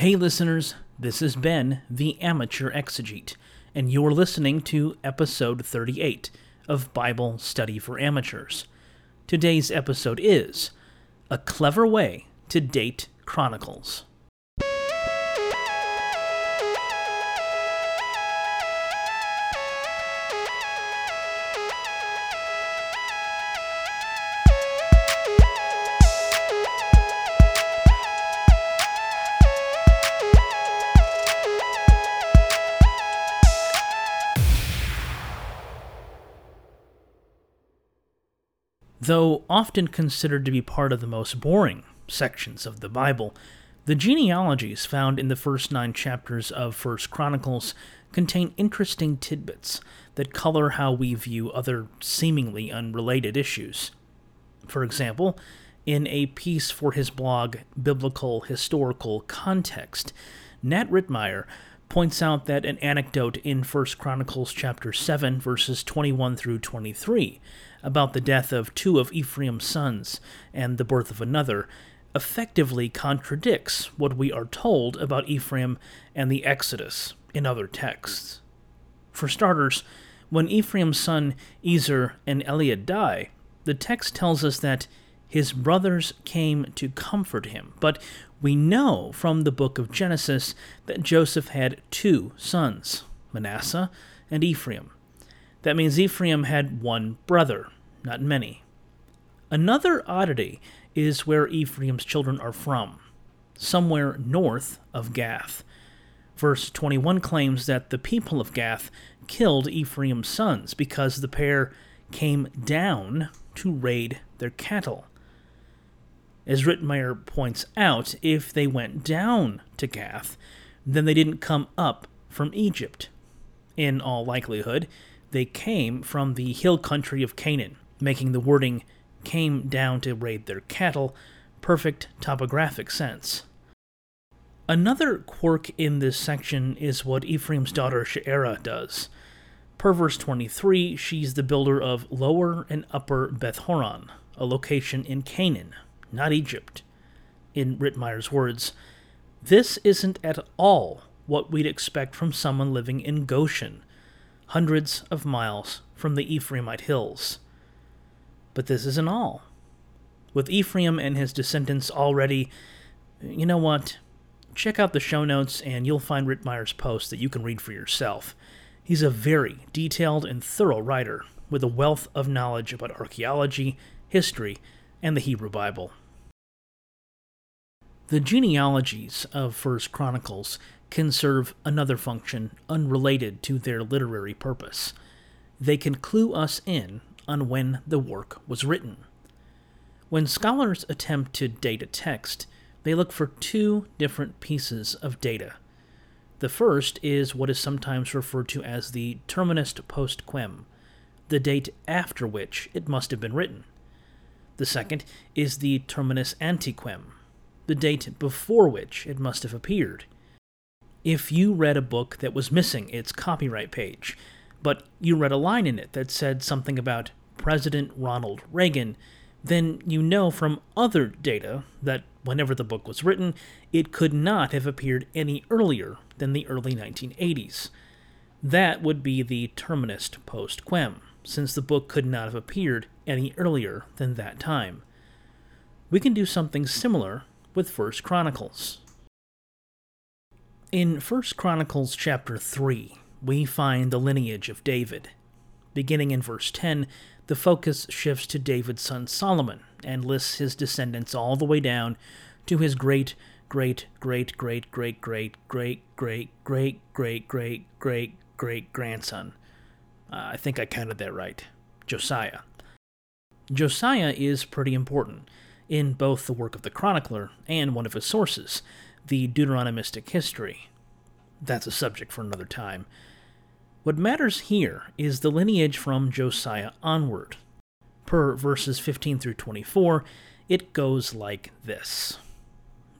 Hey, listeners, this is Ben, the amateur exegete, and you're listening to episode 38 of Bible Study for Amateurs. Today's episode is A Clever Way to Date Chronicles. Though often considered to be part of the most boring sections of the Bible, the genealogies found in the first nine chapters of First Chronicles contain interesting tidbits that color how we view other seemingly unrelated issues. For example, in a piece for his blog Biblical Historical Context, Nat Rittmeyer points out that an anecdote in 1 Chronicles chapter 7 verses 21 through 23 about the death of two of Ephraim's sons and the birth of another effectively contradicts what we are told about Ephraim and the Exodus in other texts. For starters, when Ephraim's son Ezer and Elead die, the text tells us that his brothers came to comfort him, but we know from the book of Genesis that Joseph had two sons, Manasseh and Ephraim. That means Ephraim had one brother, not many. Another oddity is where Ephraim's children are from, somewhere north of Gath. Verse 21 claims that the people of Gath killed Ephraim's sons because the pair came down to raid their cattle. As Rittmeyer points out, if they went down to Gath, then they didn't come up from Egypt. In all likelihood, they came from the hill country of Canaan, making the wording came down to raid their cattle perfect topographic sense. Another quirk in this section is what Ephraim's daughter Sheerah does. Per verse 23, she's the builder of Lower and Upper Beth Horon, a location in Canaan, not Egypt. In Rittmeyer's words, this isn't at all what we'd expect from someone living in Goshen, hundreds of miles from the Ephraimite hills. But this isn't all. With Ephraim and his descendants already, you know what? Check out the show notes and you'll find Rittmeyer's post that you can read for yourself. He's a very detailed and thorough writer with a wealth of knowledge about archaeology, history, and the Hebrew Bible. The genealogies of First Chronicles can serve another function unrelated to their literary purpose. They can clue us in on when the work was written. When scholars attempt to date a text, they look for two different pieces of data. The first is what is sometimes referred to as the terminus post quem, the date after which it must have been written. The second is the terminus ante quem, the date before which it must have appeared. If you read a book that was missing its copyright page, but you read a line in it that said something about President Ronald Reagan, then you know from other data that whenever the book was written, it could not have appeared any earlier than the early 1980s. That would be the terminus post quem, since the book could not have appeared any earlier than that time. We can do something similar with First Chronicles. In First Chronicles chapter 3, we find the lineage of David. Beginning in verse 10, the focus shifts to David's son Solomon and lists his descendants all the way down to his great, great, great, great, great, great, great, great, great, great, great, great, great grandson. Uh, I think I counted that right. Josiah. Josiah is pretty important in both the work of the chronicler and one of his sources, the Deuteronomistic history. That's a subject for another time. What matters here is the lineage from Josiah onward. Per verses 15 through 24, it goes like this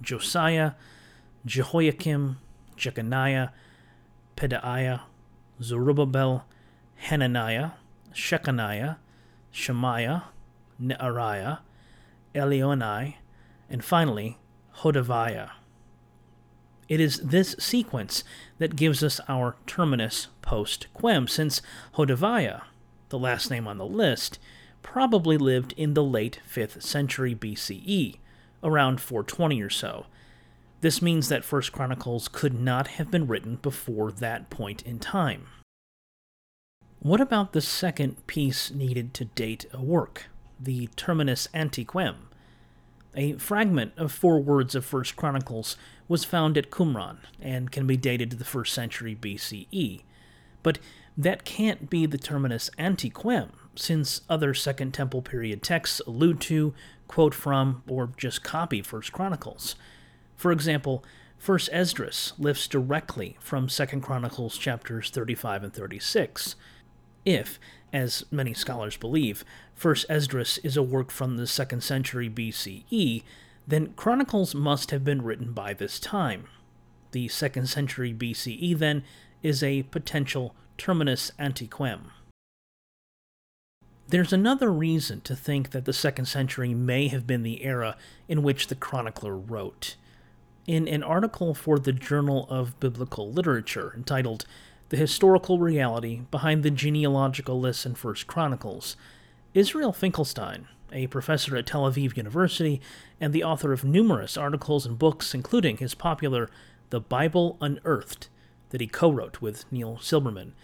Josiah, Jehoiakim, Jeconiah, Pedaiah, Zerubbabel, Hananiah, Shechaniah, Shemaiah, Neariah, Elioenai, and finally Hodaviah. It is this sequence that gives us our terminus post quem, since Hodaviah, the last name on the list, probably lived in the late 5th century BCE, around 420 or so. This means that First Chronicles could not have been written before that point in time. What about the second piece needed to date a work, the terminus ante quem? A fragment of four words of First Chronicles was found at Qumran and can be dated to the first century BCE. But that can't be the terminus ante quem, since other Second Temple period texts allude to, quote from, or just copy First Chronicles. For example, First Esdras lifts directly from Second Chronicles chapters 35 and 36. If, as many scholars believe, First Esdras is a work from the 2nd century BCE, then Chronicles must have been written by this time. The 2nd century BCE, then, is a potential terminus ante quem. There's another reason to think that the 2nd century may have been the era in which the chronicler wrote. In an article for the Journal of Biblical Literature entitled The Historical Reality Behind the Genealogical Lists in First Chronicles, Israel Finkelstein, a professor at Tel Aviv University and the author of numerous articles and books, including his popular The Bible Unearthed, that he co wrote with Neil Silberman,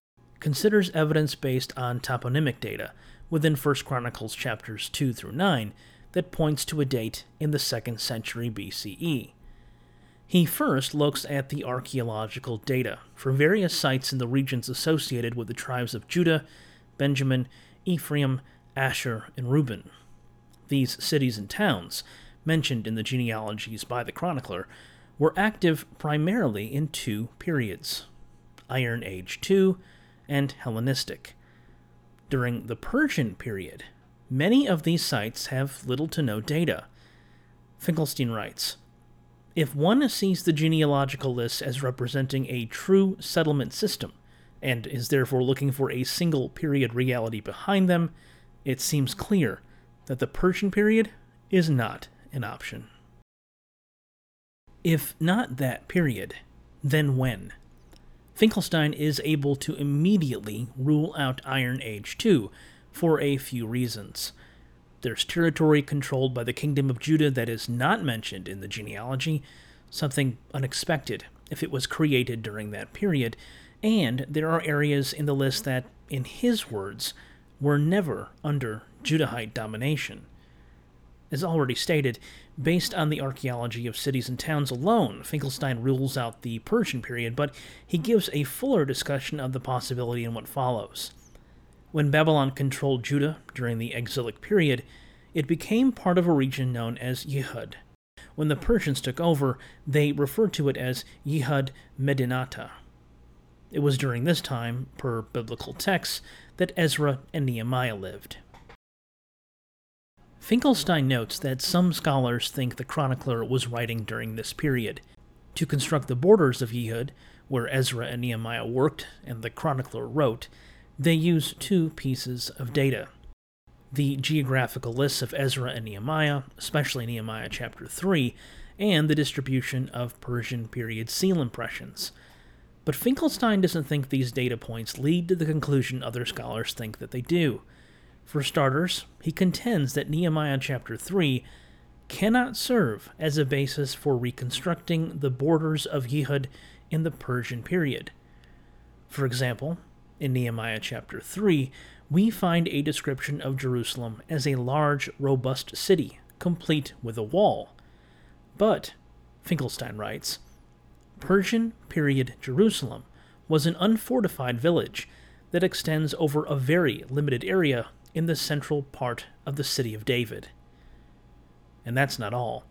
considers evidence based on toponymic data within 1 Chronicles chapters 2 through 9 that points to a date in the 2nd century BCE. He first looks at the archaeological data for various sites in the regions associated with the tribes of Judah, Benjamin, Ephraim, Asher, and Reuben. These cities and towns, mentioned in the genealogies by the chronicler, were active primarily in two periods Iron Age II and Hellenistic. During the Persian period, many of these sites have little to no data. Finkelstein writes If one sees the genealogical lists as representing a true settlement system, and is therefore looking for a single period reality behind them, it seems clear that the Persian period is not an option. If not that period, then when? Finkelstein is able to immediately rule out Iron Age 2 for a few reasons. There's territory controlled by the Kingdom of Judah that is not mentioned in the genealogy, something unexpected if it was created during that period, and there are areas in the list that, in his words, were never under Judahite domination. As already stated, based on the archaeology of cities and towns alone, Finkelstein rules out the Persian period, but he gives a fuller discussion of the possibility in what follows. When Babylon controlled Judah during the exilic period, it became part of a region known as Yehud. When the Persians took over, they referred to it as Yehud Medinata. It was during this time, per biblical texts, that Ezra and Nehemiah lived. Finkelstein notes that some scholars think the chronicler was writing during this period. To construct the borders of Yehud, where Ezra and Nehemiah worked and the chronicler wrote, they use two pieces of data. The geographical lists of Ezra and Nehemiah, especially Nehemiah chapter 3, and the distribution of Persian period seal impressions. But Finkelstein doesn't think these data points lead to the conclusion other scholars think that they do. For starters, he contends that Nehemiah chapter 3 cannot serve as a basis for reconstructing the borders of Yehud in the Persian period. For example, in Nehemiah chapter 3, we find a description of Jerusalem as a large, robust city, complete with a wall. But, Finkelstein writes, Persian period Jerusalem was an unfortified village that extends over a very limited area in the central part of the city of David. And that's not all.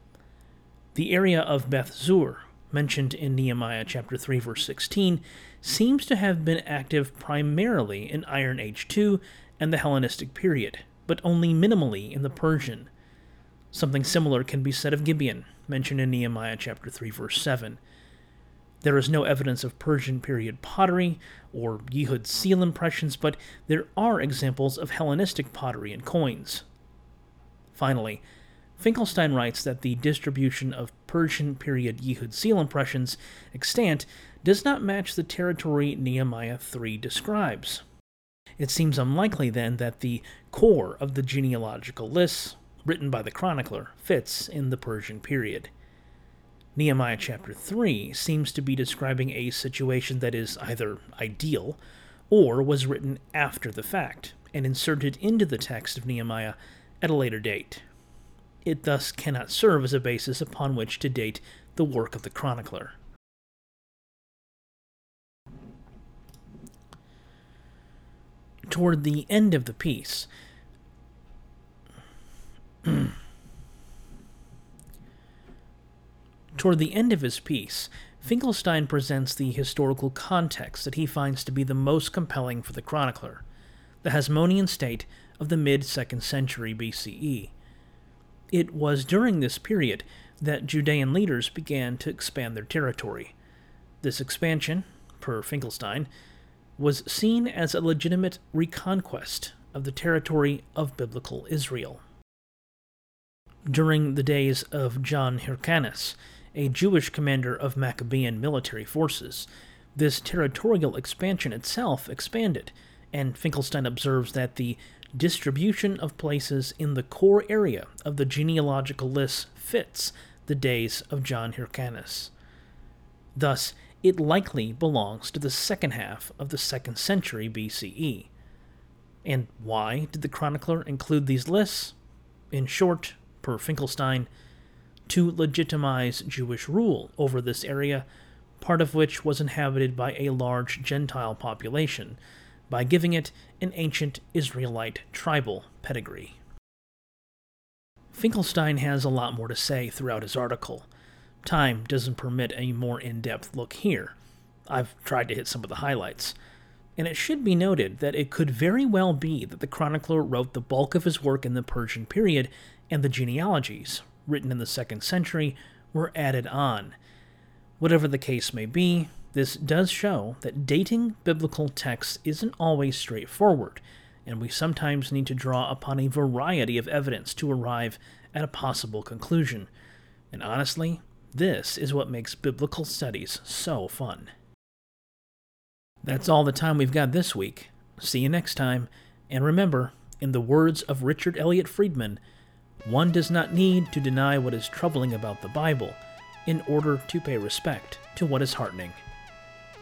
The area of Beth Zur, mentioned in Nehemiah chapter 3 verse 16, seems to have been active primarily in Iron Age 2 and the Hellenistic period, but only minimally in the Persian. Something similar can be said of Gibeon, mentioned in Nehemiah chapter 3 verse 7. There is no evidence of Persian period pottery or Yehud seal impressions, but there are examples of Hellenistic pottery and coins. Finally, Finkelstein writes that the distribution of Persian period Yehud seal impressions extant does not match the territory Nehemiah 3 describes. It seems unlikely, then, that the core of the genealogical lists written by the chronicler fits in the Persian period. Nehemiah chapter 3 seems to be describing a situation that is either ideal or was written after the fact and inserted into the text of Nehemiah at a later date. It thus cannot serve as a basis upon which to date the work of the chronicler. Toward the end of the piece, Toward the end of his piece, Finkelstein presents the historical context that he finds to be the most compelling for the chronicler the Hasmonean state of the mid 2nd century BCE. It was during this period that Judean leaders began to expand their territory. This expansion, per Finkelstein, was seen as a legitimate reconquest of the territory of biblical Israel. During the days of John Hyrcanus, a Jewish commander of Maccabean military forces, this territorial expansion itself expanded, and Finkelstein observes that the distribution of places in the core area of the genealogical list fits the days of John Hyrcanus. Thus, it likely belongs to the second half of the second century BCE. And why did the chronicler include these lists? In short, per Finkelstein, to legitimize Jewish rule over this area, part of which was inhabited by a large Gentile population, by giving it an ancient Israelite tribal pedigree. Finkelstein has a lot more to say throughout his article. Time doesn't permit a more in depth look here. I've tried to hit some of the highlights. And it should be noted that it could very well be that the chronicler wrote the bulk of his work in the Persian period, and the genealogies, written in the second century, were added on. Whatever the case may be, this does show that dating biblical texts isn't always straightforward, and we sometimes need to draw upon a variety of evidence to arrive at a possible conclusion. And honestly, this is what makes biblical studies so fun. That's all the time we've got this week. See you next time, and remember, in the words of Richard Elliott Friedman, one does not need to deny what is troubling about the Bible in order to pay respect to what is heartening.